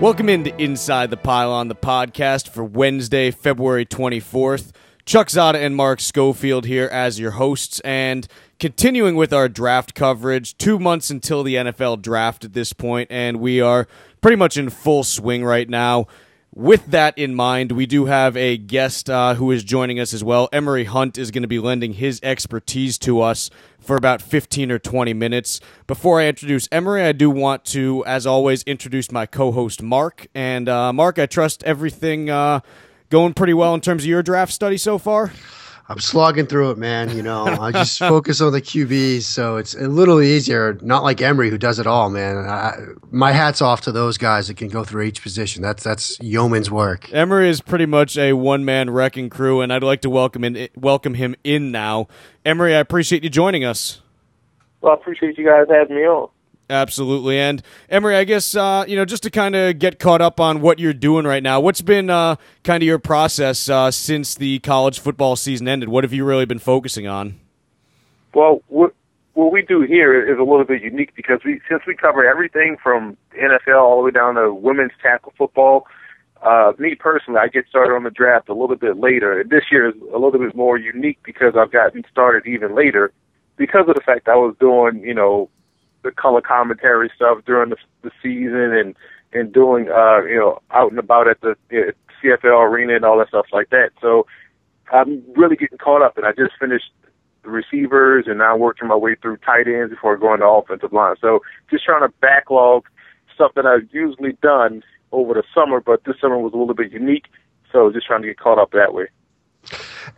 Welcome into Inside the Pylon, the podcast for Wednesday, February 24th. Chuck Zodda and Mark Schofield here as your hosts, and continuing with our draft coverage. Two months until the NFL draft at this point, and we are pretty much in full swing right now. With that in mind, we do have a guest uh, who is joining us as well. Emory Hunt is going to be lending his expertise to us for about 15 or 20 minutes. Before I introduce Emory, I do want to, as always, introduce my co host, Mark. And uh, Mark, I trust everything uh, going pretty well in terms of your draft study so far. I'm slogging through it, man. You know, I just focus on the QBs, so it's a little easier. Not like Emory, who does it all, man. I, my hat's off to those guys that can go through each position. That's that's yeoman's work. Emory is pretty much a one man wrecking crew, and I'd like to welcome in welcome him in now. Emory, I appreciate you joining us. Well, I appreciate you guys having me on. Absolutely. And Emory, I guess uh, you know just to kind of get caught up on what you're doing right now. What's been uh, kind of your process uh, since the college football season ended? What have you really been focusing on? Well, what what we do here is a little bit unique because we since we cover everything from NFL all the way down to women's tackle football. Uh, me personally, I get started on the draft a little bit later. This year is a little bit more unique because I've gotten started even later because of the fact I was doing, you know, the color commentary stuff during the, the season and and doing uh you know out and about at the uh, CFL arena and all that stuff like that. So I'm really getting caught up, and I just finished the receivers, and now working my way through tight ends before going to offensive line. So just trying to backlog stuff that I've usually done over the summer, but this summer was a little bit unique. So just trying to get caught up that way.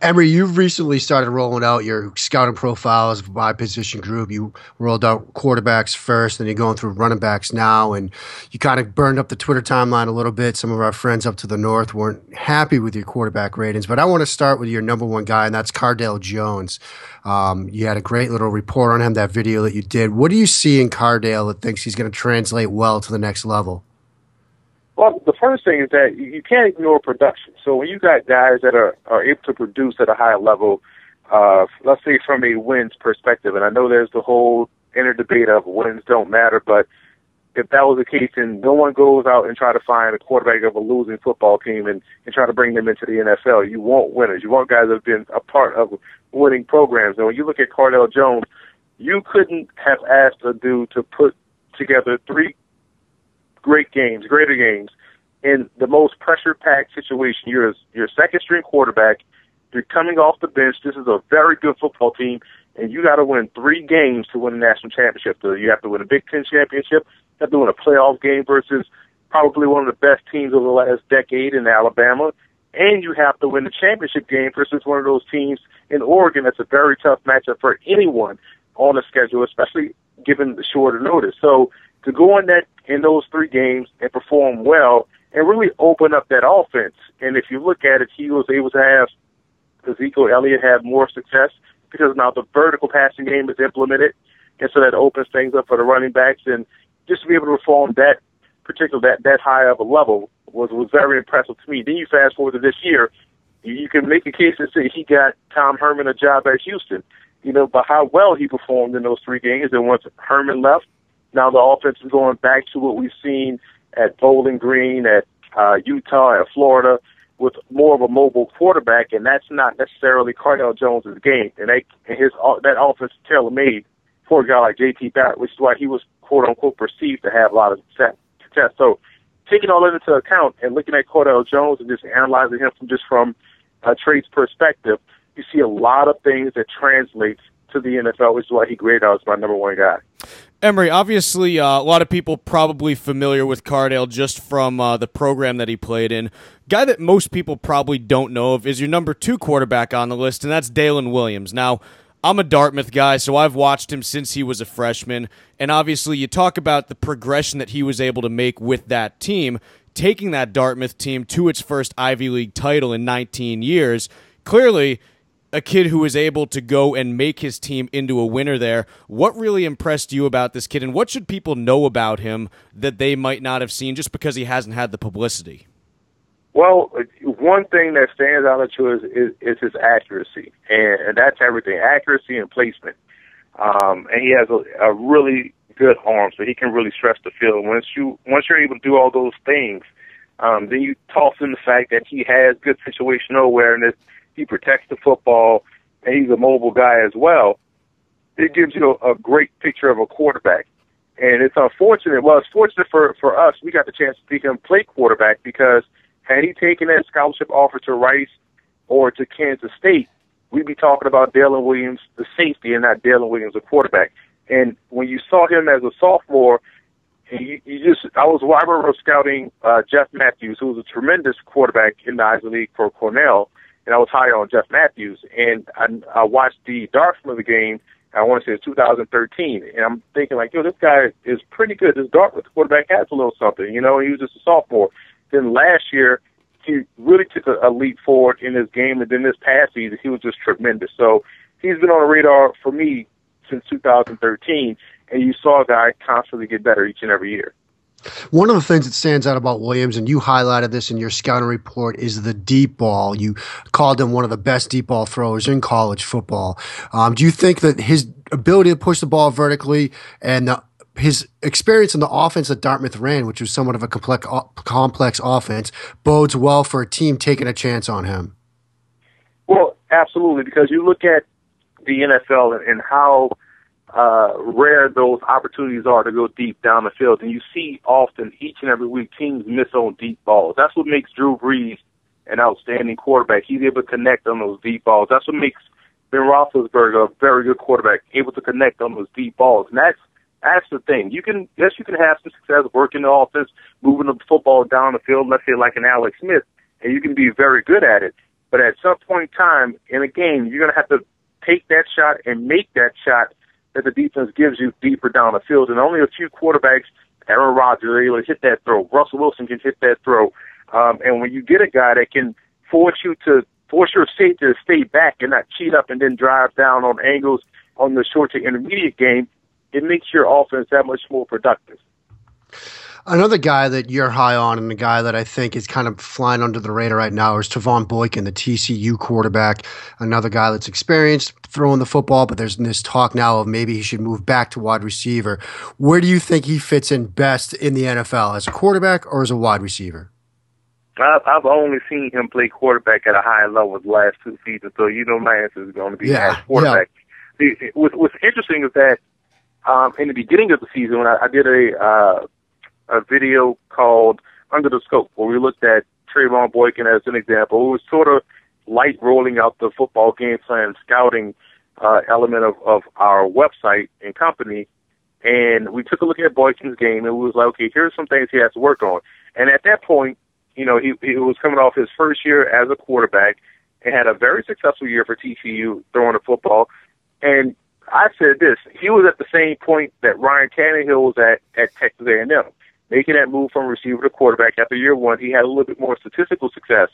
Emory, you've recently started rolling out your scouting profiles by position group. You rolled out quarterbacks first, then you're going through running backs now, and you kind of burned up the Twitter timeline a little bit. Some of our friends up to the north weren't happy with your quarterback ratings, but I want to start with your number one guy, and that's Cardale Jones. Um, you had a great little report on him, that video that you did. What do you see in Cardale that thinks he's going to translate well to the next level? Well, the first thing is that you can't ignore production. So when you got guys that are, are able to produce at a high level, uh, let's say from a wins perspective, and I know there's the whole inner debate of wins don't matter, but if that was the case, then no one goes out and try to find a quarterback of a losing football team and, and try to bring them into the NFL. You want winners. You want guys that have been a part of winning programs. And when you look at Cardale Jones, you couldn't have asked a dude to put together three great games, greater games, in the most pressure packed situation. You're a, you're a second string quarterback. You're coming off the bench. This is a very good football team, and you got to win three games to win a national championship. So you have to win a Big Ten championship. You have to win a playoff game versus probably one of the best teams over the last decade in Alabama. And you have to win the championship game versus one of those teams in Oregon. That's a very tough matchup for anyone on the schedule, especially given the shorter notice. So to go in that in those three games and perform well and really open up that offense. And if you look at it, he was able to have Ezekiel Elliott have more success because now the vertical passing game is implemented, and so that opens things up for the running backs. And just to be able to perform that particular that that high of a level was was very impressive to me. Then you fast forward to this year, you can make a case and say he got Tom Herman a job at Houston. You know, by how well he performed in those three games. And once Herman left, now the offense is going back to what we've seen at Bowling Green, at uh, Utah, at Florida, with more of a mobile quarterback, and that's not necessarily Cardale Jones's game. And they, his that offense tailor made for a guy like J.T. Barrett, which is why he was quote unquote perceived to have a lot of success. So taking all that into account and looking at Cardale Jones and just analyzing him from just from a trades perspective, you see a lot of things that translates to the NFL, which is why he graded out as my number one guy. Emory, obviously, uh, a lot of people probably familiar with Cardale just from uh, the program that he played in. Guy that most people probably don't know of is your number two quarterback on the list, and that's Dalyn Williams. Now, I'm a Dartmouth guy, so I've watched him since he was a freshman. And obviously, you talk about the progression that he was able to make with that team, taking that Dartmouth team to its first Ivy League title in 19 years. Clearly, a kid who was able to go and make his team into a winner there. What really impressed you about this kid, and what should people know about him that they might not have seen just because he hasn't had the publicity? Well, one thing that stands out to us is, is his accuracy, and, and that's everything: accuracy and placement. Um, and he has a, a really good arm, so he can really stretch the field. Once you once you're able to do all those things, um, then you toss in the fact that he has good situational awareness. He protects the football, and he's a mobile guy as well. It gives you a, a great picture of a quarterback. And it's unfortunate. Well, it's fortunate for for us. We got the chance to see him play quarterback because had he taken that scholarship offer to Rice or to Kansas State, we'd be talking about Dalyn Williams, the safety, and not Dalyn Williams, the quarterback. And when you saw him as a sophomore, you, you just I was I remember scouting uh, Jeff Matthews, who was a tremendous quarterback in the Ivy League for Cornell, and I was high on Jeff Matthews. And I, I watched the Dartmouth game I want to say it's 2013, and I'm thinking like, yo, this guy is pretty good. This Dartmouth quarterback has a little something, you know. He was just a sophomore. Then last year, he really took a, a leap forward in his game, and then this past season, he was just tremendous. So he's been on the radar for me since 2013, and you saw a guy constantly get better each and every year. One of the things that stands out about Williams, and you highlighted this in your scouting report, is the deep ball. You called him one of the best deep ball throwers in college football. Um, do you think that his ability to push the ball vertically and the, his experience in the offense that Dartmouth ran, which was somewhat of a complex, complex offense, bodes well for a team taking a chance on him? Well, absolutely, because you look at the NFL and, and how – uh, rare those opportunities are to go deep down the field. And you see often each and every week teams miss on deep balls. That's what makes Drew Brees an outstanding quarterback. He's able to connect on those deep balls. That's what makes Ben Roethlisberger a very good quarterback, able to connect on those deep balls. And that's that's the thing. You can yes, you can have some success working the offense, moving the football down the field, let's say like an Alex Smith, and you can be very good at it. But at some point in time in a game, you're gonna have to take that shot and make that shot that the defense gives you deeper down the field. And only a few quarterbacks, Aaron Rodgers, are able to hit that throw. Russell Wilson can hit that throw. Um, and when you get a guy that can force you to force your safety to stay back and not cheat up and then drive down on angles on the short to intermediate game, it makes your offense that much more productive. Another guy that you're high on, and the guy that I think is kind of flying under the radar right now, is Trevone Boykin, the TCU quarterback. Another guy that's experienced throwing the football, but there's this talk now of maybe he should move back to wide receiver. Where do you think he fits in best in the NFL, as a quarterback or as a wide receiver? I've, I've only seen him play quarterback at a high level the last two seasons, so you know my answer is going to be yeah, quarterback. Yeah. what's, what's interesting is that um, in the beginning of the season, when I, I did a uh, a video called Under the Scope, where we looked at Trevone Boykin as an example. It was sort of light rolling out the football game plan scouting uh, element of, of our website and company. And we took a look at Boykin's game and we was like, okay, here's some things he has to work on. And at that point, you know, he, he was coming off his first year as a quarterback and had a very successful year for TCU throwing the football. And I said this, he was at the same point that Ryan Tannehill was at at Texas A&M making that move from receiver to quarterback after year one, he had a little bit more statistical success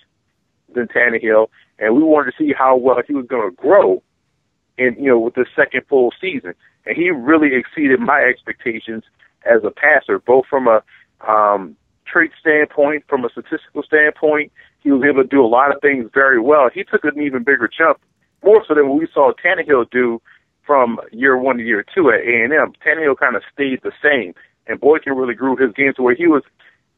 than Tannehill, and we wanted to see how well he was going to grow in you know with the second full season. And he really exceeded my expectations as a passer, both from a um, trait standpoint, from a statistical standpoint. He was able to do a lot of things very well. He took an even bigger jump, more so than what we saw Tannehill do from year one to year two at A&M. Tannehill kind of stayed the same and Boykin really grew his game to where he was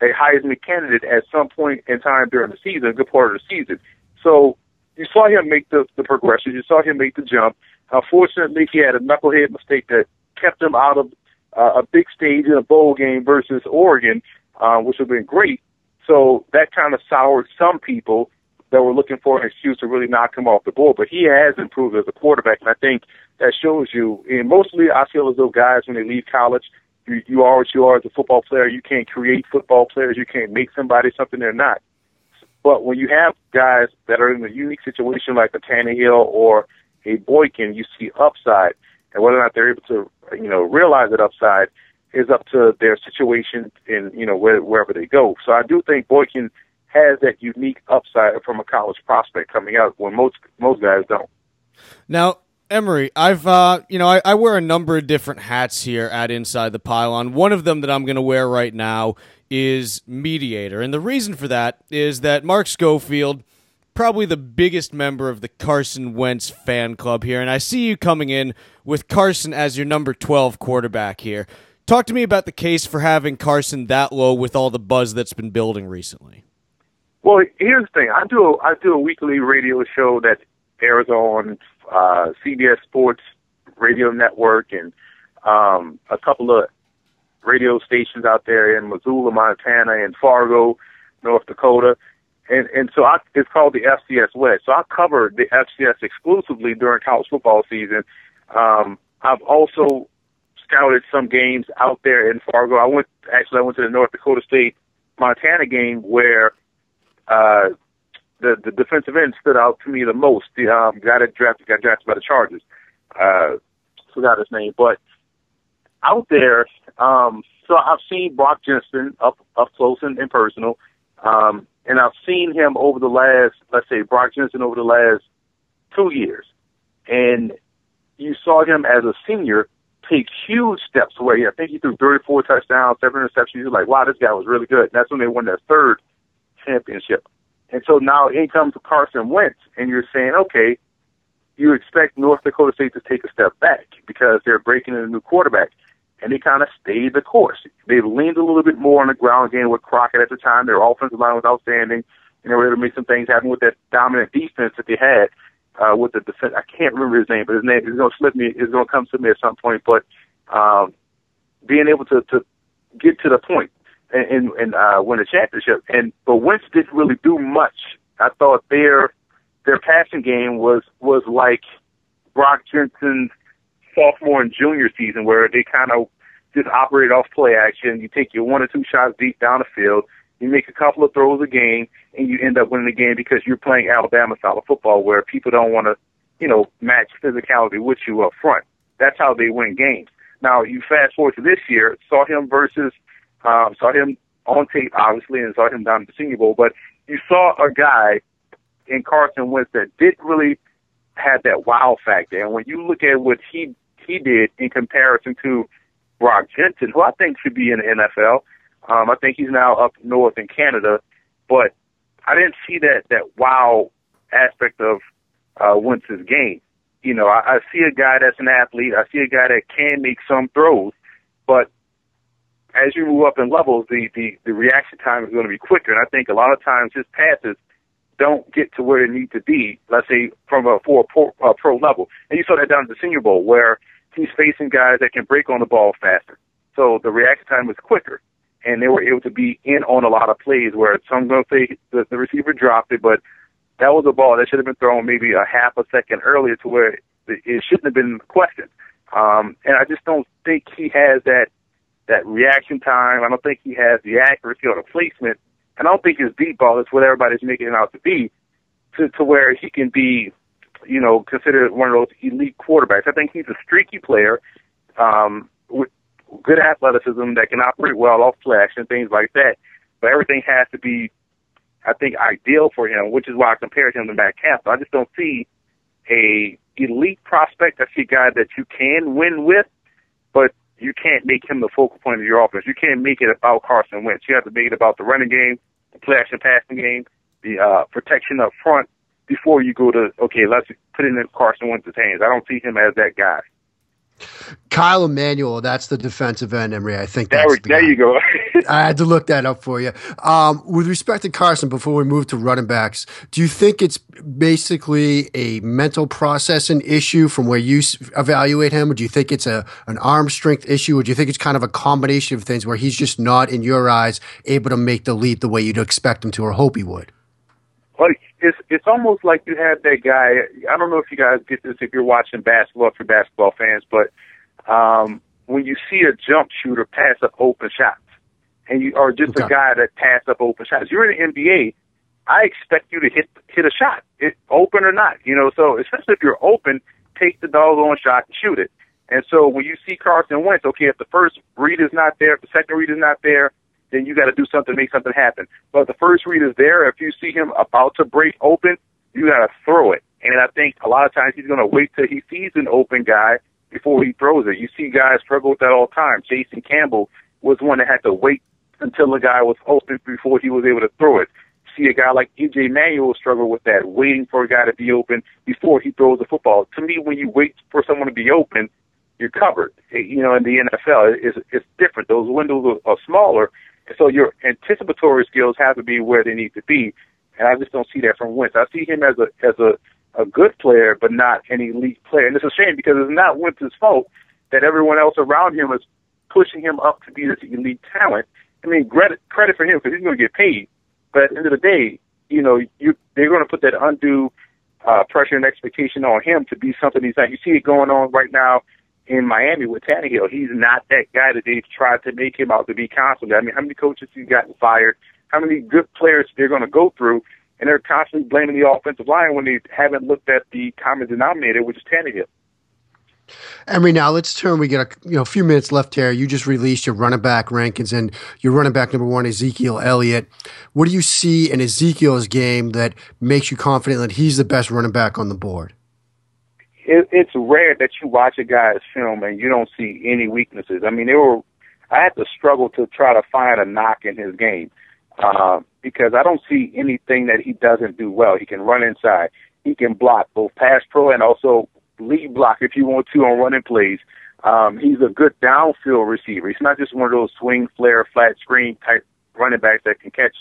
a Heisman candidate at some point in time during the season, a good part of the season. So you saw him make the, the progression. You saw him make the jump. Unfortunately, he had a knucklehead mistake that kept him out of uh, a big stage in a bowl game versus Oregon, uh, which would have been great. So that kind of soured some people that were looking for an excuse to really knock him off the board. But he has improved as a quarterback, and I think that shows you. And mostly, I feel as though guys when they leave college, you, you are what you are as a football player. You can't create football players. You can't make somebody something they're not. But when you have guys that are in a unique situation like a Tannehill or a Boykin, you see upside. And whether or not they're able to, you know, realize that upside is up to their situation in, you know, where, wherever they go. So I do think Boykin has that unique upside from a college prospect coming out when most most guys don't. Now, Emory, I've uh, you know I, I, wear a number of different hats here at Inside the Pylon. One of them that I'm going to wear right now is mediator, and the reason for that is that Mark Schofield, probably the biggest member of the Carson Wentz fan club here, and I see you coming in with Carson as your number 12 quarterback here. Talk to me about the case for having Carson that low with all the buzz that's been building recently. Well, here's the thing. I do a, I do a weekly radio show that on uh, CBS Sports Radio Network and um, a couple of radio stations out there in Missoula, Montana, and Fargo, North Dakota. And and so I, it's called the FCS West. So I covered the FCS exclusively during college football season. Um, I've also scouted some games out there in Fargo. I went actually I went to the North Dakota State Montana game where uh, the the defensive end stood out to me the most. The um, guy that drafted got drafted by the Chargers. Uh, forgot his name, but out there, um, so I've seen Brock Jensen up up close and, and personal, um, and I've seen him over the last, let's say, Brock Jensen over the last two years, and you saw him as a senior take huge steps away. I think he threw 34 touchdowns, seven interceptions. You're like, wow, this guy was really good. And that's when they won their third championship. And so now in comes Carson Wentz, and you're saying, okay, you expect North Dakota State to take a step back because they're breaking in a new quarterback. And they kind of stayed the course. They leaned a little bit more on the ground game with Crockett at the time. Their offensive line was outstanding, and they were able to make some things happen with that dominant defense that they had uh, with the defense. I can't remember his name, but his name is going to slip me. Is going to come to me at some point. But um, being able to to get to the point and and, uh, win a championship, and but Wentz didn't really do much. I thought their their passing game was was like Brock Jensen's sophomore and junior season, where they kind of just operate off play action. You take your one or two shots deep down the field, you make a couple of throws a game, and you end up winning the game because you're playing Alabama style of football, where people don't want to, you know, match physicality with you up front. That's how they win games. Now you fast forward to this year, saw him versus, um, saw him on tape obviously, and saw him down at the Senior Bowl, but you saw a guy in Carson Wentz that didn't really have that wow factor. And when you look at what he he did in comparison to Brock Jensen, who I think should be in the NFL, um, I think he's now up north in Canada, but I didn't see that that wow aspect of uh, Wentz's game. You know, I, I see a guy that's an athlete. I see a guy that can make some throws, but as you move up in levels, the the, the reaction time is going to be quicker. And I think a lot of times his passes don't get to where they need to be. Let's say from a for a pro, a pro level, and you saw that down at the Senior Bowl where he's facing guys that can break on the ball faster. So the reaction time was quicker, and they were able to be in on a lot of plays where some going to say the, the receiver dropped it, but that was a ball that should have been thrown maybe a half a second earlier to where it shouldn't have been questioned. Um, and I just don't think he has that that reaction time. I don't think he has the accuracy or the placement. And I don't think his deep ball is what everybody's making it out to be, to to where he can be, you know, considered one of those elite quarterbacks. I think he's a streaky player um, with good athleticism that can operate well off play action, things like that. But everything has to be, I think, ideal for him, which is why I compared him to Matt Cassel. I just don't see a elite prospect. I see a guy that you can win with, but you can't make him the focal point of your offense. You can't make it about Carson Wentz. You have to make it about the running game, the play action passing game, the uh, protection up front before you go to okay, let's put it in Carson Wentz's hands. I don't see him as that guy. Kyle Emanuel, that's the defensive end, Emory. I think that's there, the there you go. I had to look that up for you. Um, with respect to Carson, before we move to running backs, do you think it's basically a mental processing issue from where you evaluate him, or do you think it's a an arm strength issue, or do you think it's kind of a combination of things where he's just not, in your eyes, able to make the leap the way you'd expect him to or hope he would? Well, it's it's almost like you have that guy. I don't know if you guys get this if you're watching basketball, for basketball fans, but um, when you see a jump shooter pass up open shots, and you are just Okay. a guy that pass up open shots, you're in the NBA. I expect you to hit hit a shot, it, open or not. You know, so especially if you're open, take the doggone shot and shoot it. And so when you see Carson Wentz, okay, if the first read is not there, if the second read is not there, then you got to do something make something happen. But the first read is there, if you see him about to break open, you got to throw it. And I think a lot of times he's going to wait till he sees an open guy before he throws it. You see guys struggle with that all the time. Jason Campbell was one that had to wait until the guy was open before he was able to throw it. See a guy like EJ Manuel struggle with that, waiting for a guy to be open before he throws the football. To me, when you wait for someone to be open, you're covered. You know, in the NFL, it's it's different. Those windows are, are smaller, and so your anticipatory skills have to be where they need to be. And I just don't see that from Wentz. I see him as a as a a good player, but not an elite player. And it's a shame because it's not Wentz's fault that everyone else around him is pushing him up to be this elite talent. I mean, credit credit for him because he's going to get paid. But at the end of the day, you know, you they're going to put that undue uh, pressure and expectation on him to be something he's not. You see it going on right now in Miami with Tannehill. He's not that guy that they've tried to make him out to be constantly. I mean, how many coaches he's gotten fired? How many good players they're going to go through? And they're constantly blaming the offensive line when they haven't looked at the common denominator, which is Tannehill. Emory, now let's turn. We get a you know a few minutes left here. You just released your running back rankings, and your running back number one, Ezekiel Elliott. What do you see in Ezekiel's game that makes you confident that he's the best running back on the board? It, it's rare that you watch a guy's film and you don't see any weaknesses. I mean, there were I had to struggle to try to find a knock in his game uh, because I don't see anything that he doesn't do well. He can run inside. He can block both pass pro and also lead block if you want to on running plays. Um, he's a good downfield receiver. He's not just one of those swing, flare, flat screen type running backs that can catch,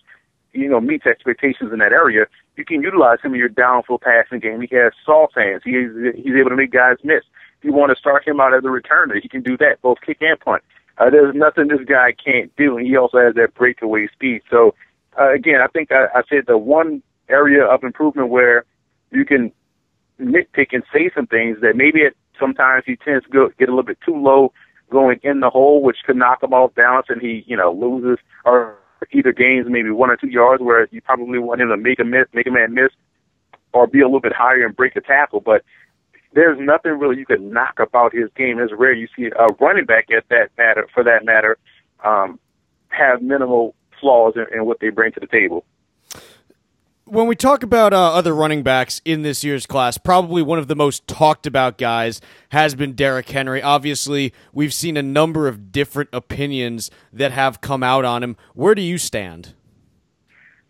you know, meets expectations in that area. You can utilize him in your downfield passing game. He has soft hands. He is, he's able to make guys miss. If you want to start him out as a returner, he can do that, both kick and punt. Uh, there's nothing this guy can't do, and he also has that breakaway speed. So, uh, again, I think I, I said the one area of improvement where you can nitpick and say some things that maybe it, sometimes he tends to go, get a little bit too low going in the hole, which could knock him off balance and he, you know, loses or either gains maybe one or two yards where you probably want him to make a miss, make a man miss, or be a little bit higher and break a tackle. But there's nothing really you could knock about his game. It's rare you see a running back at that matter, for that matter, um, have minimal flaws in, in what they bring to the table when we talk about uh, other running backs in this year's class, probably one of the most talked about guys has been Derrick Henry. Obviously, we've seen a number of different opinions that have come out on him. Where do you stand?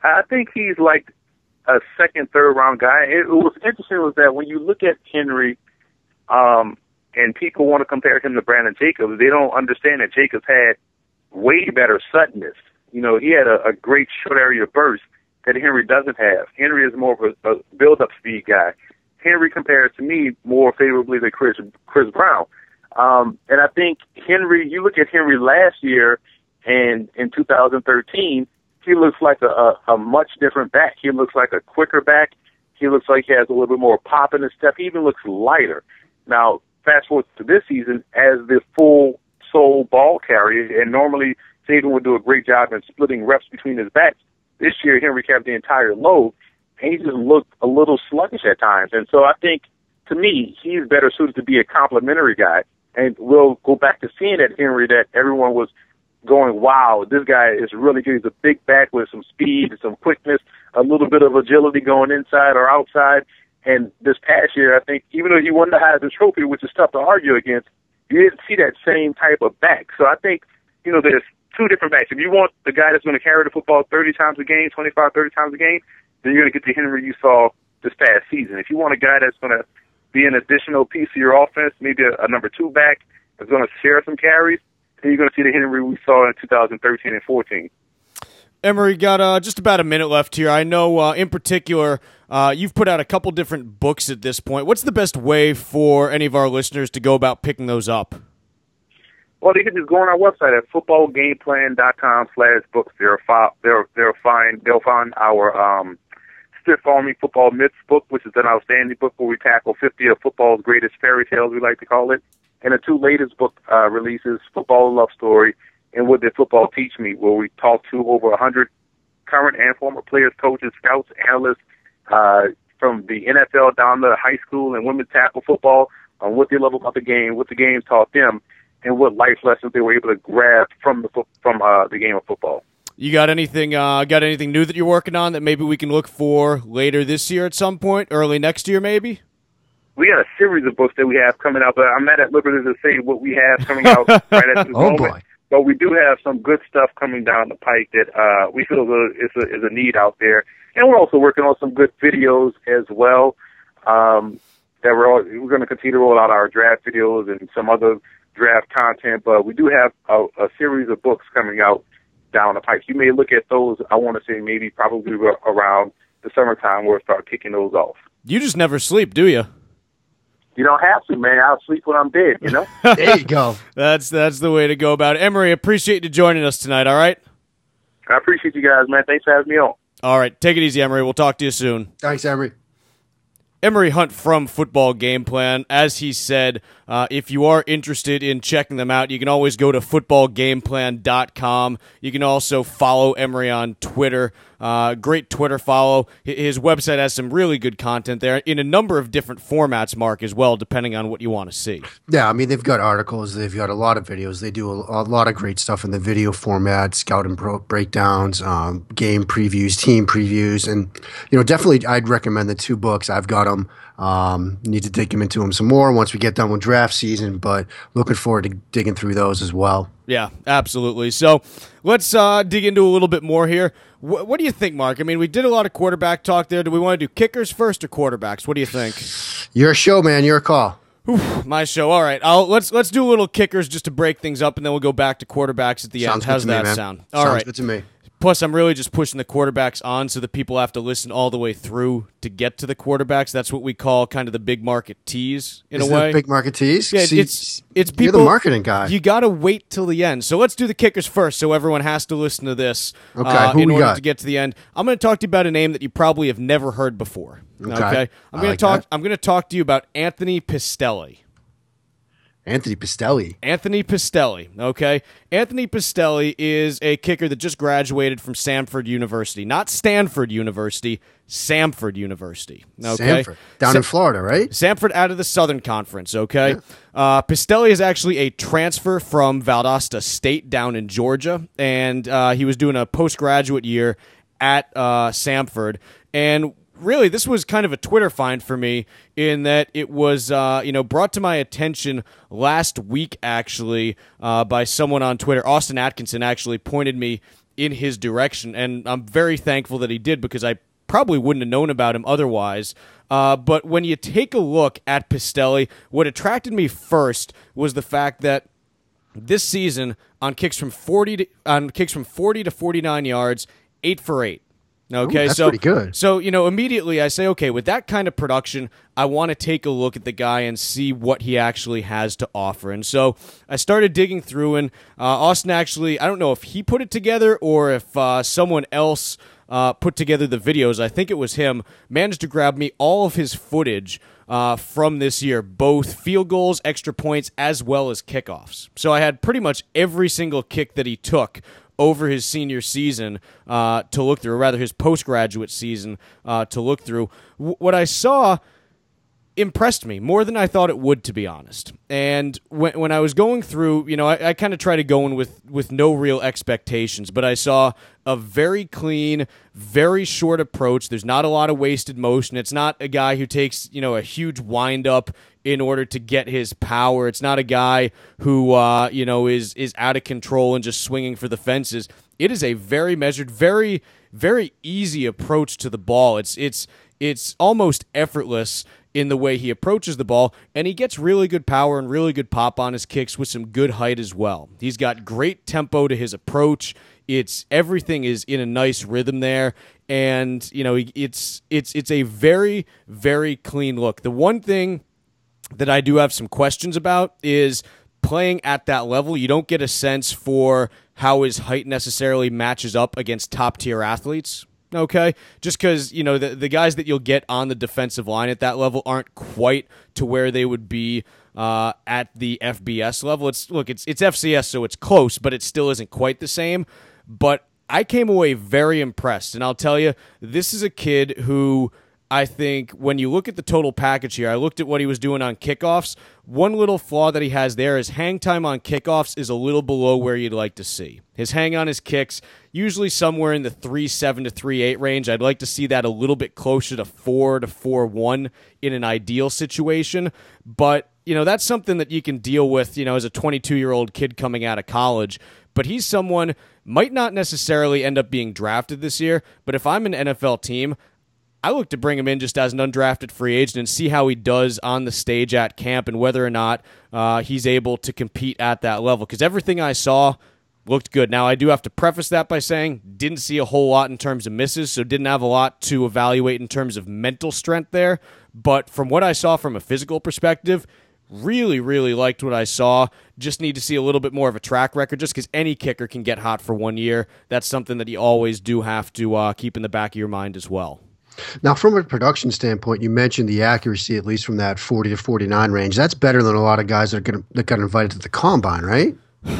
I think he's like a second, third round guy. It, was interesting was that when you look at Henry, um, and people want to compare him to Brandon Jacobs, they don't understand that Jacobs had way better suddenness. You know, he had a, a great short area burst that Henry doesn't have. Henry is more of a, a build-up speed guy. Henry compares to me more favorably than Chris Chris Brown. Um, and I think Henry, you look at Henry last year and in 2013, he looks like a, a, a much different back. He looks like a quicker back. He looks like he has a little bit more pop in his step. He even looks lighter. Now, fast forward to this season as the full sole ball carrier, and normally Saban would do a great job in splitting reps between his backs. This year, Henry kept the entire load, and he just looked a little sluggish at times. And so I think, to me, he's better suited to be a complementary guy. And we'll go back to seeing that Henry that everyone was going, wow, this guy is really good. He's a big back with some speed, and some quickness, a little bit of agility going inside or outside. And this past year, I think, even though he won the Heisman Trophy, which is tough to argue against, you didn't see that same type of back. So I think, you know, there's two different backs. If you want the guy that's going to carry the football 30 times a game, 25, 30 times a game, then you're going to get the Henry you saw this past season. If you want a guy that's going to be an additional piece of your offense, maybe a, a number two back that's going to share some carries, then you're going to see the Henry we saw in 2013 and 14. Emory, got uh, just about a minute left here. I know, uh, in particular, uh, you've put out a couple different books at this point. What's the best way for any of our listeners to go about picking those up? Well, they can just go on our website at footballgameplan.com slash books. They'll, fi- they'll, they'll find they'll find our um, Stiff Army Football Myths book, which is an outstanding book where we tackle 50 of football's greatest fairy tales, we like to call it. And the two latest book uh, releases, Football Love Story and What Did Football Teach Me, where we talk to over 100 current and former players, coaches, scouts, analysts uh, from the NFL down to high school and women's tackle football on what they love about the game, what the game taught them and what life lessons they were able to grab from the from uh, the game of football. You got anything? Uh, got anything new that you're working on that maybe we can look for later this year at some point, early next year, maybe? We got a series of books that we have coming out, but I'm not at liberty to say what we have coming out right at this oh moment. Boy. But we do have some good stuff coming down the pike that uh, we feel is a, is a need out there, and we're also working on some good videos as well. Um, that we're all, we're going to continue to roll out our draft videos and some other draft content. But we do have a, a series of books coming out down the pike. You may look at those. I want to say maybe probably around the summertime we'll start kicking those off. You just never sleep, do you? You don't have to, man. I'll sleep when I'm dead. You know. there you go. That's that's the way to go about it. Emory, appreciate you joining us tonight. All right. I appreciate you guys, man. Thanks for having me on. All right, take it easy, Emory. We'll talk to you soon. Thanks, Emory. Emory Hunt from Football Game Plan. As he said, uh, if you are interested in checking them out, you can always go to footballgameplan.com. You can also follow Emory on Twitter. Uh, great Twitter follow. His website has some really good content there in a number of different formats, Mark, as well, depending on what you want to see. Yeah, I mean, they've got articles, they've got a lot of videos. They do a, a lot of great stuff in the video format, scout and pro breakdowns, um, game previews, team previews. And, you know, definitely I'd recommend the two books. I've got them. Um, need to dig into them some more once we get done with draft season, but looking forward to digging through those as well. Yeah, absolutely. So let's uh, dig into a little bit more here. Wh- what do you think, Mark? I mean, we did a lot of quarterback talk there. Do we want to do kickers first or quarterbacks? What do you think? Your show, man. Your call. Oof, my show. All right, I'll, let's let's do a little kickers just to break things up, and then we'll go back to quarterbacks at the Sounds end. How's that me, sound? All Sounds right. good to me. Plus, I'm really just pushing the quarterbacks on so that people have to listen all the way through to get to the quarterbacks. That's what we call kind of the big market tease in Is a way. Big market tease. Yeah, See, it's it's people. You're the marketing guy. You got to wait till the end. So let's do the kickers first, so everyone has to listen to this Okay, uh, in order got? to get to the end. I'm going to talk to you about a name that you probably have never heard before. Okay. I'm I going to like talk. that. I'm going to talk to you about Anthony Pistelli. Anthony Pistelli. Anthony Pistelli. Okay, Anthony Pistelli is a kicker that just graduated from Samford University, not Stanford University, Samford University. Okay, Sanford. Down Sa- in Florida, right? Samford out of the Southern Conference, okay? Uh, Pistelli is actually a transfer from Valdosta State down in Georgia, and uh, he was doing a postgraduate year at uh, Samford. And really, this was kind of a Twitter find for me in that it was, uh, you know, brought to my attention last week, actually, uh, by someone on Twitter. Austin Atkinson actually pointed me in his direction, and I'm very thankful that he did because I probably wouldn't have known about him otherwise. Uh, but when you take a look at Pistelli, what attracted me first was the fact that this season on kicks from 40 to, on kicks from 40 to 49 yards, 8 for 8. Okay, that's so pretty good. So, you know, immediately I say, okay, with that kind of production, I want to take a look at the guy and see what he actually has to offer. And so I started digging through, and uh, Austin actually, I don't know if he put it together or if uh, someone else uh, put together the videos. I think it was him, managed to grab me all of his footage uh, from this year, both field goals, extra points, as well as kickoffs. So I had pretty much every single kick that he took over his senior season uh, to look through, or rather his postgraduate season uh, to look through. W- what I saw impressed me more than I thought it would, to be honest. And when, when I was going through, you know, I, I kind of try to go in with, with no real expectations, but I saw a very clean, very short approach. There's not a lot of wasted motion. It's not a guy who takes, you know, a huge wind up in order to get his power. It's not a guy who, uh, you know, is is out of control and just swinging for the fences. It is a very measured, very very easy approach to the ball. It's it's it's almost effortless in the way he approaches the ball, and he gets really good power and really good pop on his kicks with some good height as well. He's got great tempo to his approach. It's everything is in a nice rhythm there, and you know it's it's it's a very very clean look. The one thing that I do have some questions about is playing at that level. You don't get a sense for how his height necessarily matches up against top tier athletes. Okay, just because you know the the guys that you'll get on the defensive line at that level aren't quite to where they would be uh, at the FBS level. It's look, it's it's FCS, so it's close, but it still isn't quite the same. But I came away very impressed, and I'll tell you, this is a kid who I think when you look at the total package here, I looked at what he was doing on kickoffs. One little flaw that he has there is hang time on kickoffs is a little below where you'd like to see. His hang on his kicks, usually somewhere in the 3 7 to 3 8 range. I'd like to see that a little bit closer to 4 to 4 1 in an ideal situation. But, you know, that's something that you can deal with, you know, as a 22 year old kid coming out of college. But he's someone, might not necessarily end up being drafted this year, but if I'm an NFL team, I look to bring him in just as an undrafted free agent and see how he does on the stage at camp and whether or not uh, he's able to compete at that level. Because everything I saw looked good. Now, I do have to preface that by saying didn't see a whole lot in terms of misses, so didn't have a lot to evaluate in terms of mental strength there. But from what I saw from a physical perspective, really, really liked what I saw. Just need to see a little bit more of a track record just because any kicker can get hot for one year. That's something that you always do have to uh, keep in the back of your mind as well. Now, from a production standpoint, you mentioned the accuracy, at least from that 40 to 49 range. That's better than a lot of guys that, are gonna, that got invited to the combine, right?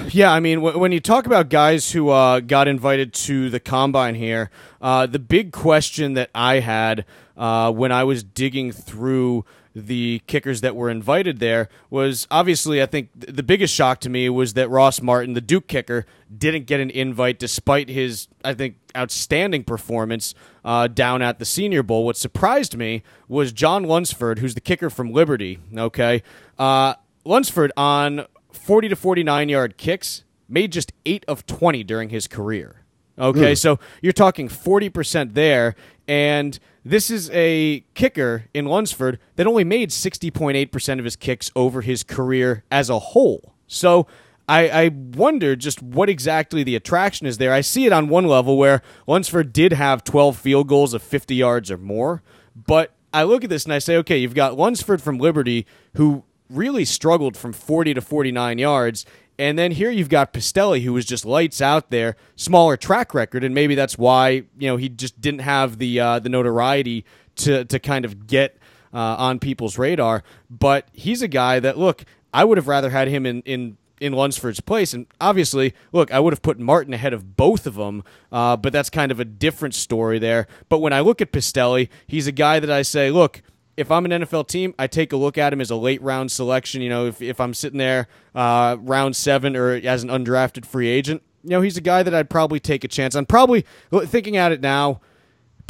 Yeah, I mean, w- when you talk about guys who uh, got invited to the combine here, uh, the big question that I had uh, when I was digging through the kickers that were invited there was obviously I think the biggest shock to me was that Ross Martin, the Duke kicker, didn't get an invite despite his I think outstanding performance uh, down at the Senior Bowl. What surprised me was John Lunsford, who's the kicker from Liberty. Okay, uh, Lunsford on forty to forty nine yard kicks made just eight of twenty during his career. Okay, mm. so you're talking 40% there. And this is a kicker in Lunsford that only made 60.8% of his kicks over his career as a whole. So I, I wonder just what exactly the attraction is there. I see it on one level where Lunsford did have 12 field goals of 50 yards or more, but I look at this and I say, okay, you've got Lunsford from Liberty who really struggled from 40 to 49 yards, and then here you've got Pistelli, who was just lights out there, smaller track record, and maybe that's why you know he just didn't have the uh, the notoriety to to kind of get uh, on people's radar. But he's a guy that look, I would have rather had him in in in Lunsford's place. And obviously, look, I would have put Martin ahead of both of them, uh, but that's kind of a different story there. But when I look at Pistelli, he's a guy that I say, look, if I'm an NFL team, I take a look at him as a late round selection. You know, if, if I'm sitting there uh, round seven or as an undrafted free agent, you know, he's a guy that I'd probably take a chance on. Probably thinking at it now,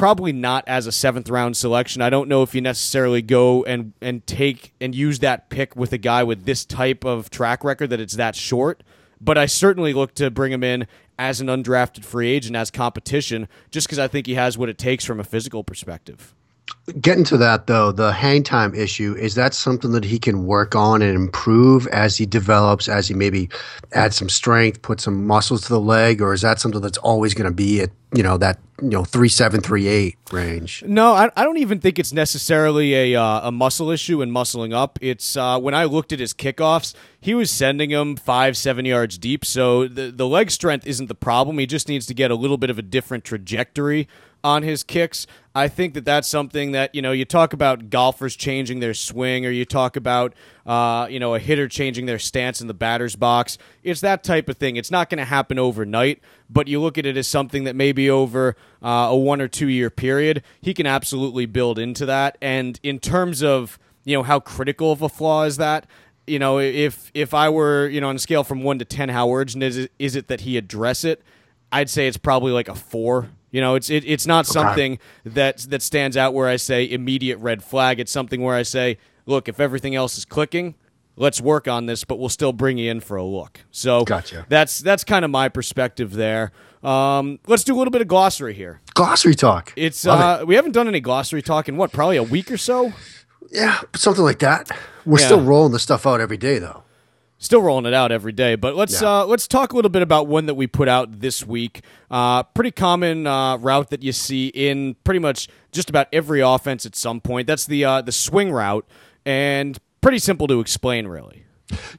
probably not as a seventh round selection. I don't know if you necessarily go and and take and use that pick with a guy with this type of track record that it's that short. But I certainly look to bring him in as an undrafted free agent as competition, just because I think he has what it takes from a physical perspective. Getting to that though, the hang time issue is that something that he can work on and improve as he develops, as he maybe add some strength, put some muscles to the leg, or is that something that's always going to be at you know that you know three seven three eight range? No, I, I don't even think it's necessarily a uh, a muscle issue and muscling up. It's uh, when I looked at his kickoffs, he was sending them five seven yards deep, so the the leg strength isn't the problem. He just needs to get a little bit of a different trajectory on his kicks. I think that that's something that you know you talk about golfers changing their swing, or you talk about uh, you know a hitter changing their stance in the batter's box. It's that type of thing. It's not going to happen overnight, but you look at it as something that maybe over uh, a one or two year period, he can absolutely build into that. And in terms of you know how critical of a flaw is that? You know, if if I were you know on a scale from one to ten, how urgent is it, is it that he address it? I'd say it's probably like a four you know, it's it, it's not okay. something that that stands out where I say immediate red flag. It's something where I say, look, if everything else is clicking, let's work on this, but we'll still bring you in for a look. So gotcha. that's that's kind of my perspective there. Um, let's do a little bit of glossary here. Glossary talk. It's uh, it. we haven't done any glossary talk in what probably a week or so. Yeah, something like that. We're yeah. still rolling the stuff out every day though still rolling it out every day. But let's yeah. uh, let's talk a little bit about one that we put out this week. Uh, pretty common uh, route that you see in pretty much just about every offense at some point. That's the uh, the swing route, and pretty simple to explain, really.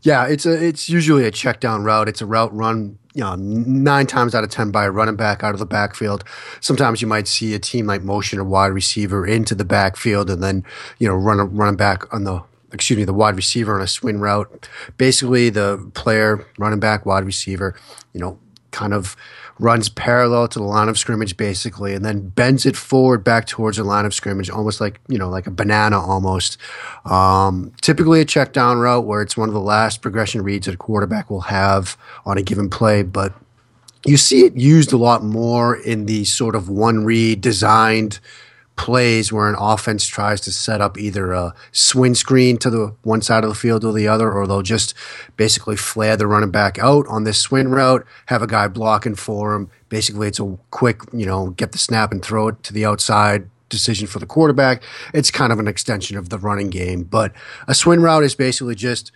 Yeah, it's a it's usually a check down route. It's a route run, you know, nine times out of ten by a running back out of the backfield. Sometimes you might see a team like motion a wide receiver into the backfield and then you know run a running back on the excuse me, the wide receiver on a swing route. Basically, the player, running back, wide receiver, you know, kind of runs parallel to the line of scrimmage basically and then bends it forward back towards the line of scrimmage almost like you know like a banana almost um, typically a check down route where it's one of the last progression reads that a quarterback will have on a given play but you see it used a lot more in the sort of one read designed plays where an offense tries to set up either a swing screen to the one side of the field or the other, or they'll just basically flare the running back out on this swing route, have a guy blocking for him. Basically, it's a quick, you know, get the snap and throw it to the outside decision for the quarterback. It's kind of an extension of the running game. But a swing route is basically just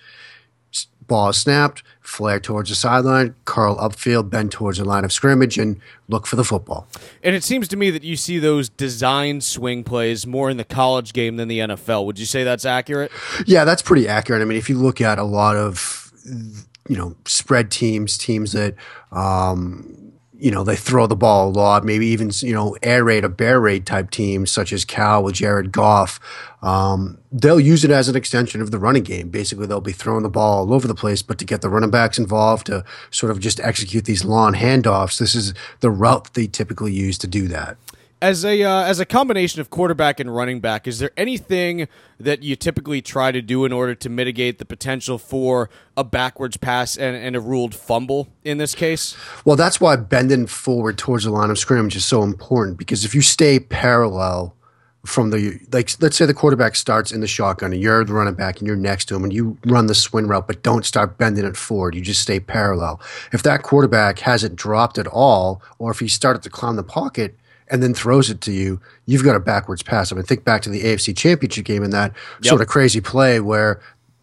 ball snapped, flare towards the sideline, curl upfield, bend towards the line of scrimmage, and look for the football. And it seems to me that you see those design swing plays more in the college game than the NFL. Would you say that's accurate? Yeah, that's pretty accurate. I mean, if you look at a lot of, you know, spread teams, teams that, um, you know, they throw the ball a lot, maybe even, you know, air raid or bear raid type teams such as Cal with Jared Goff. Um, they'll use it as an extension of the running game. Basically, they'll be throwing the ball all over the place, but to get the running backs involved to sort of just execute these long handoffs, this is the route they typically use to do that as a uh, as a combination of quarterback and running back, is there anything that you typically try to do in order to mitigate the potential for a backwards pass and, and a ruled fumble in this case? Well, that's why bending forward towards the line of scrimmage is so important because if you stay parallel from the like let's say the quarterback starts in the shotgun and you're the running back and you're next to him and you run the swing route but don't start bending it forward you just stay parallel if that quarterback hasn't dropped at all or if he started to climb the pocket and then throws it to you, you've got a backwards pass. I mean, think back to the AFC Championship game and that yep. sort of crazy play where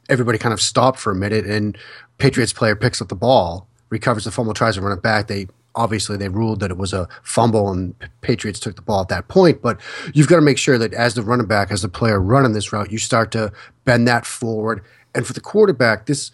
everybody kind of stopped for a minute and Patriots player picks up the ball, recovers the fumble, tries to run it back. They obviously they ruled that it was a fumble and Patriots took the ball at that point. But you've got to make sure that as the running back, as the player running this route, you start to bend that forward. And for the quarterback, this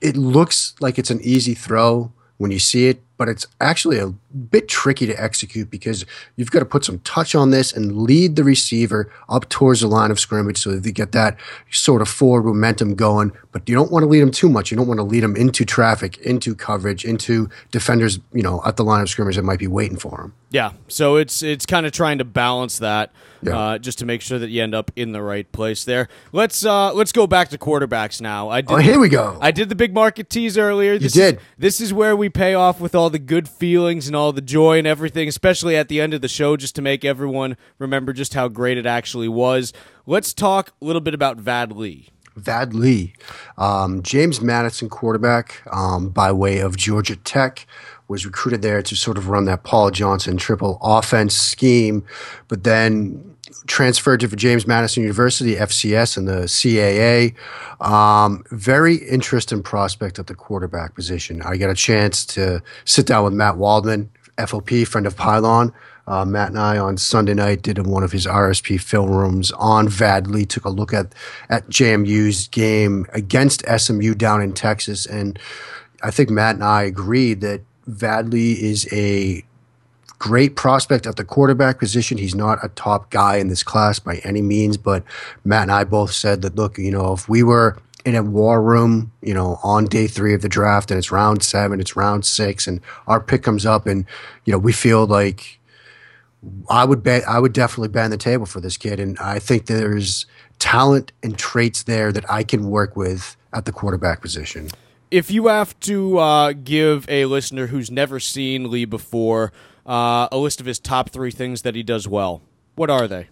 it looks like it's an easy throw when you see it, but it's actually a bit tricky to execute because you've got to put some touch on this and lead the receiver up towards the line of scrimmage so that you get that sort of forward momentum going. But you don't want to lead them too much. You don't want to lead them into traffic, into coverage, into defenders, you know, at the line of scrimmage that might be waiting for them. Yeah. So it's it's kind of trying to balance that yeah. uh, just to make sure that you end up in the right place there. Let's uh, let's go back to quarterbacks now. I did oh, here the, we go. I did the big market tease earlier. This you did. Is, this is where we pay off with all the good feelings and all the joy and everything, especially at the end of the show, just to make everyone remember just how great it actually was. Let's talk a little bit about Vad Lee. Vad Lee, um, James Madison quarterback um, by way of Georgia Tech was recruited there to sort of run that Paul Johnson triple offense scheme, but then transferred to James Madison University, FCS, and the CAA. Um, very interesting prospect at the quarterback position. I got a chance to sit down with Matt Waldman, FOP, friend of Pylon. Uh, Matt and I on Sunday night did one of his RSP film rooms on Vad Lee, took a look at, at JMU's game against SMU down in Texas. And I think Matt and I agreed that Vad Lee is a great prospect at the quarterback position. He's not a top guy in this class by any means, but Matt and I both said that, look, you know, if we were in a war room, you know, on day three of the draft and it's round seven, it's round six, and our pick comes up and, you know, we feel like I would bet, I would definitely bend the table for this kid. And I think there's talent and traits there that I can work with at the quarterback position. If you have to uh, give a listener who's never seen Lee before uh, a list of his top three things that he does well. What are they?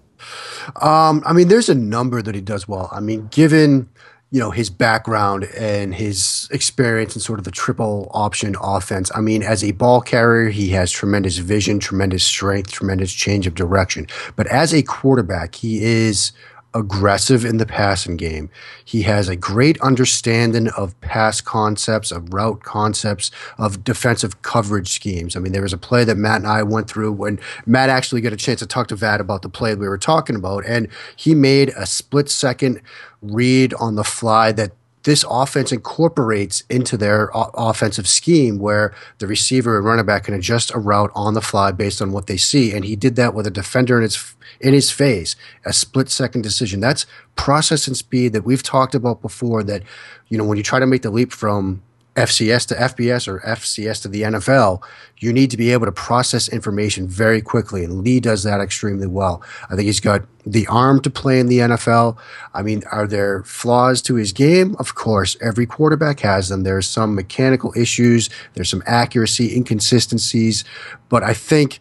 Um, I mean, there's a number that he does well. I mean, given you know his background and his experience in sort of the triple option offense. I mean, as a ball carrier, he has tremendous vision, tremendous strength, tremendous change of direction. But as a quarterback, he is aggressive in the passing game. He has a great understanding of pass concepts, of route concepts, of defensive coverage schemes. I mean, there was a play that Matt and I went through when Matt actually got a chance to talk to Vad about the play we were talking about, and he made a split second read on the fly that this offense incorporates into their o- offensive scheme where the receiver and running back can adjust a route on the fly based on what they see. And he did that with a defender in his in his face, a split second decision. That's process and speed that we've talked about before. That you know when you try to make the leap from FCS to FBS or FCS to the NFL, you need to be able to process information very quickly. And Lee does that extremely well. I think he's got the arm to play in the NFL. I mean, are there flaws to his game? Of course, every quarterback has them. There's some mechanical issues, there's some accuracy inconsistencies, but I think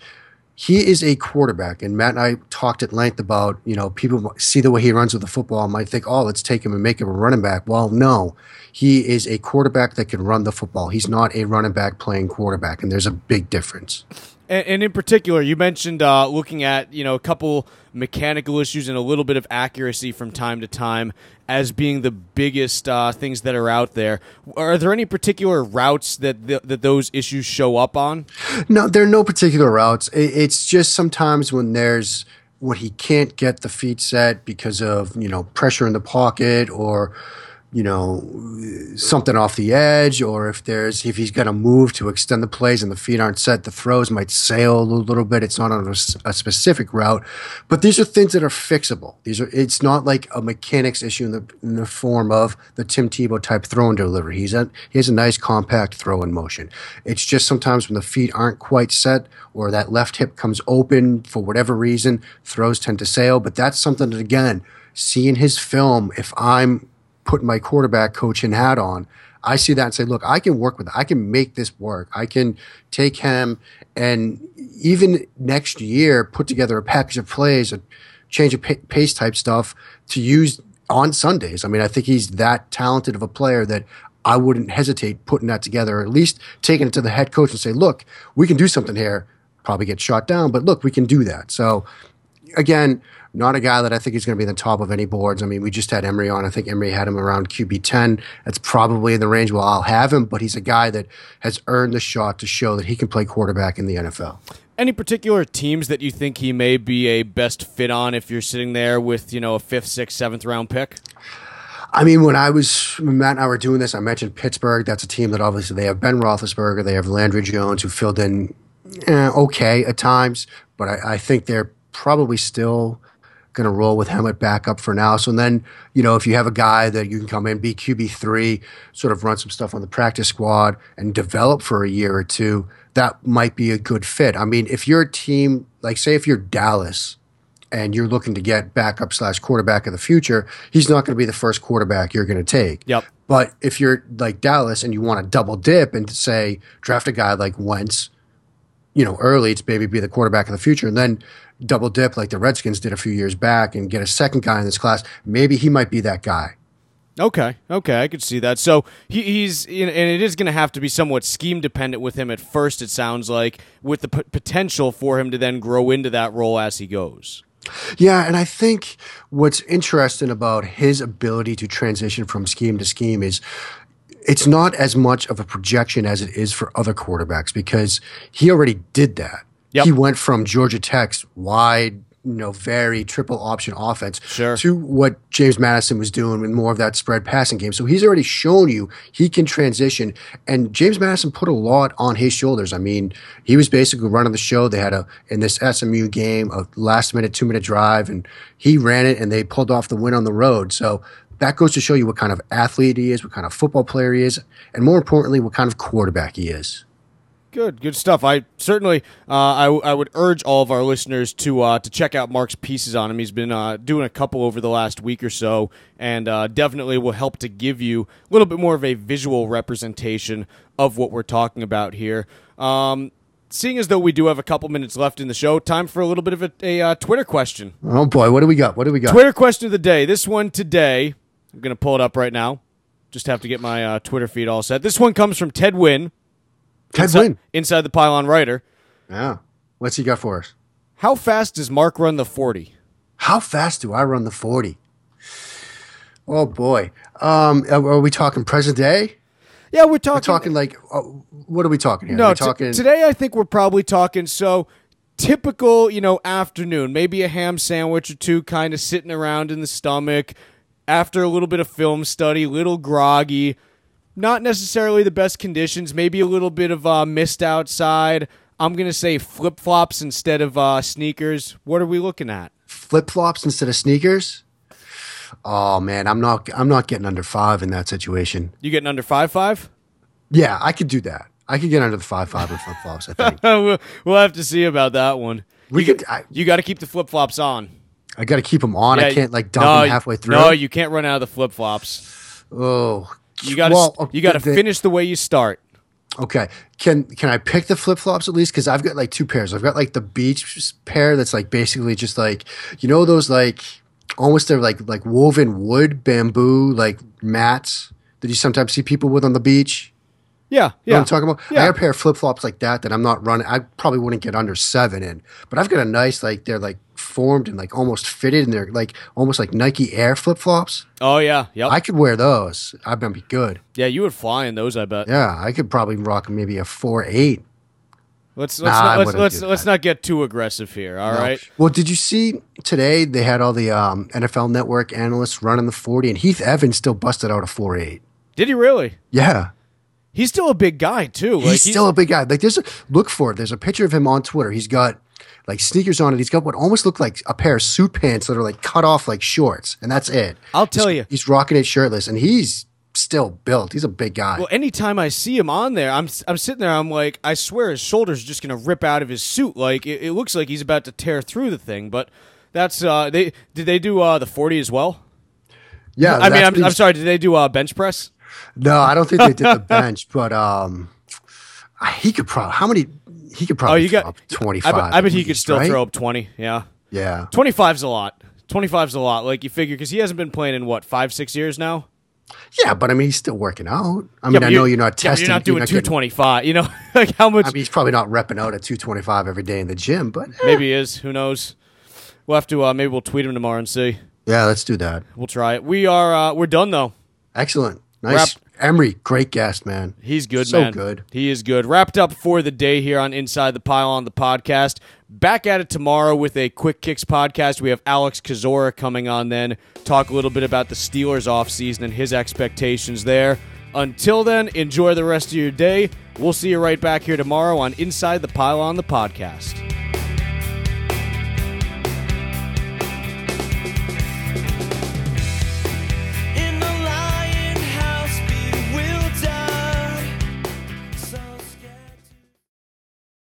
he is a quarterback, and Matt and I talked at length about, you know, people see the way he runs with the football and might think, oh, let's take him and make him a running back. Well, no, he is a quarterback that can run the football. He's not a running back playing quarterback, and there's a big difference. And, and in particular, you mentioned uh, looking at you know a couple mechanical issues and a little bit of accuracy from time to time as being the biggest uh, things that are out there. Are there any particular routes that th- that those issues show up on? No, there are no particular routes. It, it's just sometimes when there's when he can't get the feet set because of you know pressure in the pocket or you know something off the edge or if there's if he's going to move to extend the plays and the feet aren't set the throws might sail a little bit. It's not on a, a, specific route. But these are things that are fixable. These are it's not like a mechanics issue in the, in the form of the tim tebow type throw and delivery. He's a, he has a nice compact throw in motion. It's just sometimes when the feet aren't quite set or that left hip comes open for whatever reason throws tend to sail. But that's something that again seeing his film if i'm putting my quarterback coaching hat on, I see that and say, look, I can work with it. I can make this work. I can take him and even next year put together a package of plays, a change of pace type stuff to use on Sundays. I mean, I think he's that talented of a player that I wouldn't hesitate putting that together, or at least taking it to the head coach and say, look, we can do something here. Probably get shot down, but look, we can do that. So again, not a guy that I think is going to be in the top of any boards. I mean, we just had Emory on. I think Emory had him around QB 10. That's probably in the range where I'll have him, but he's a guy that has earned the shot to show that he can play quarterback in the NFL. Any particular teams that you think he may be a best fit on if you're sitting there with, you know, a fifth, sixth, seventh round pick? I mean, when I was when Matt and I were doing this, I mentioned Pittsburgh. That's a team that obviously they have Ben Roethlisberger, they have Landry Jones, who filled in eh, okay at times, but I, I think they're probably still going to roll with him at backup for now. So then, you know, if you have a guy that you can come in, be QB3, sort of run some stuff on the practice squad and develop for a year or two, that might be a good fit. I mean, if you're a team, like say if you're Dallas and you're looking to get backup slash quarterback of the future, he's not going to be the first quarterback you're going to take. Yep. But if you're like Dallas and you want to double dip and say draft a guy like Wentz, you know, early to maybe be the quarterback of the future, and then double dip like the Redskins did a few years back and get a second guy in this class, maybe he might be that guy. Okay, okay, I could see that. So he, he's, and it is going to have to be somewhat scheme dependent with him at first. It sounds like, with the p- potential for him to then grow into that role as he goes. Yeah, and I think what's interesting about his ability to transition from scheme to scheme is it's not as much of a projection as it is for other quarterbacks because he already did that. Yep. He went from Georgia Tech's wide, you know, very triple option offense sure. to what James Madison was doing with more of that spread passing game. So he's already shown you he can transition. And James Madison put a lot on his shoulders. I mean, he was basically running the show. They had a in this SMU game a last minute, two minute drive, and he ran it and they pulled off the win on the road. So that goes to show you what kind of athlete he is, what kind of football player he is, and more importantly, what kind of quarterback he is. Good, good stuff. I certainly, uh, I, I would urge all of our listeners to uh, to check out Mark's pieces on him. He's been uh, doing a couple over the last week or so, and uh, definitely will help to give you a little bit more of a visual representation of what we're talking about here. Um, seeing as though we do have a couple minutes left in the show, time for a little bit of a, a uh, Twitter question. Oh boy, what do we got? What do we got? Twitter question of the day. This one today. I'm going to pull it up right now. Just have to get my uh, Twitter feed all set. This one comes from Ted Nguyen. Ted inside, Nguyen. Inside the pylon writer. Yeah. What's he got for us? How fast does Mark run the 40? How fast do I run the 40? Oh, boy. Um, are we talking present day? Yeah, we're talking. We're talking like, uh, what are we talking here? No, talking... Today I think we're probably talking so typical, you know, afternoon, maybe a ham sandwich or two kind of sitting around in the stomach after a little bit of film study, little groggy not necessarily the best conditions. Maybe a little bit of uh, mist outside. I'm gonna say flip flops instead of uh, sneakers. What are we looking at? Flip flops instead of sneakers. Oh man, I'm not. I'm not getting under five in that situation. You getting under five five? Yeah, I could do that. I could get under the five five with flip flops. I think we'll, we'll have to see about that one. We you, could. I, you got to keep the flip flops on. I got to keep them on. Yeah, I can't like dump no, them halfway through. No, you can't run out of the flip flops. Oh you got to well, you got to finish the way you start. Okay. Can can I pick the flip flops at least? Because I've got like two pairs. I've got like the beach pair that's like basically just like you know those like almost they're like like woven wood bamboo like mats that you sometimes see people with on the beach. Yeah, You know yeah. I'm talking about? Yeah. I got a pair of flip flops like that that I'm not running. I probably wouldn't get under seven in, but I've got a nice like they're like formed and like almost fitted and they're like almost like Nike Air flip flops. oh yeah, yep. I could wear those. I'd be good. yeah, you would fly in those, I bet. Yeah, I could probably rock maybe a four eight. Let's let's Nah, not, let's let's, let's not get too aggressive here. All right. Well, did you see today they had all the um, NFL Network analysts running the forty, and Heath Evans still busted out a four eight. Did he really? Yeah, He's still a big guy too. he's Like still a big guy. Like there's a look for it. There's a picture of him on Twitter. He's got like sneakers on it. He's got what almost look like a pair of suit pants that are like cut off like shorts, and that's it. I'll tell He's- you. he's rocking it shirtless, and he's still built. He's a big guy. Well, anytime I see him on there, I'm I'm sitting there. I'm like, I swear his shoulders just gonna rip out of his suit. Like it, it looks like he's about to tear through the thing. But that's uh, they did they do uh, the forty as well? yeah, I mean, I'm, I'm sorry. Did they do uh, bench press? No, I don't think they did the bench, but um, he could probably how many? He could probably Oh, you got up twenty I five. bet, I bet he could still throw up twenty. Yeah, Yeah, 25's a lot. 25's a lot. Like you figure, because he hasn't been playing in what five, six years now. yeah, but I mean, he's still working out. I mean, but I know you're not yeah, testing. you're not doing getting- two twenty five. You know, like how much? I mean, he's probably not repping out at 225 every day in the gym, but eh, maybe he is. Who knows? We'll have to. Uh, maybe we'll tweet him tomorrow and see. yeah, let's do that. We'll try it. We are. Uh, we're done though. Excellent. Nice. Emory, great guest, man. He's good, man. So man. good. He is good. Wrapped up for the day here on Inside the Pylon the podcast. Back at it tomorrow with a Quick Kicks podcast. We have Alex Kozora coming on then. Talk a little bit about the Steelers offseason and his expectations there. Until then, enjoy the rest of your day. We'll see you right back here tomorrow on Inside the Pylon the podcast.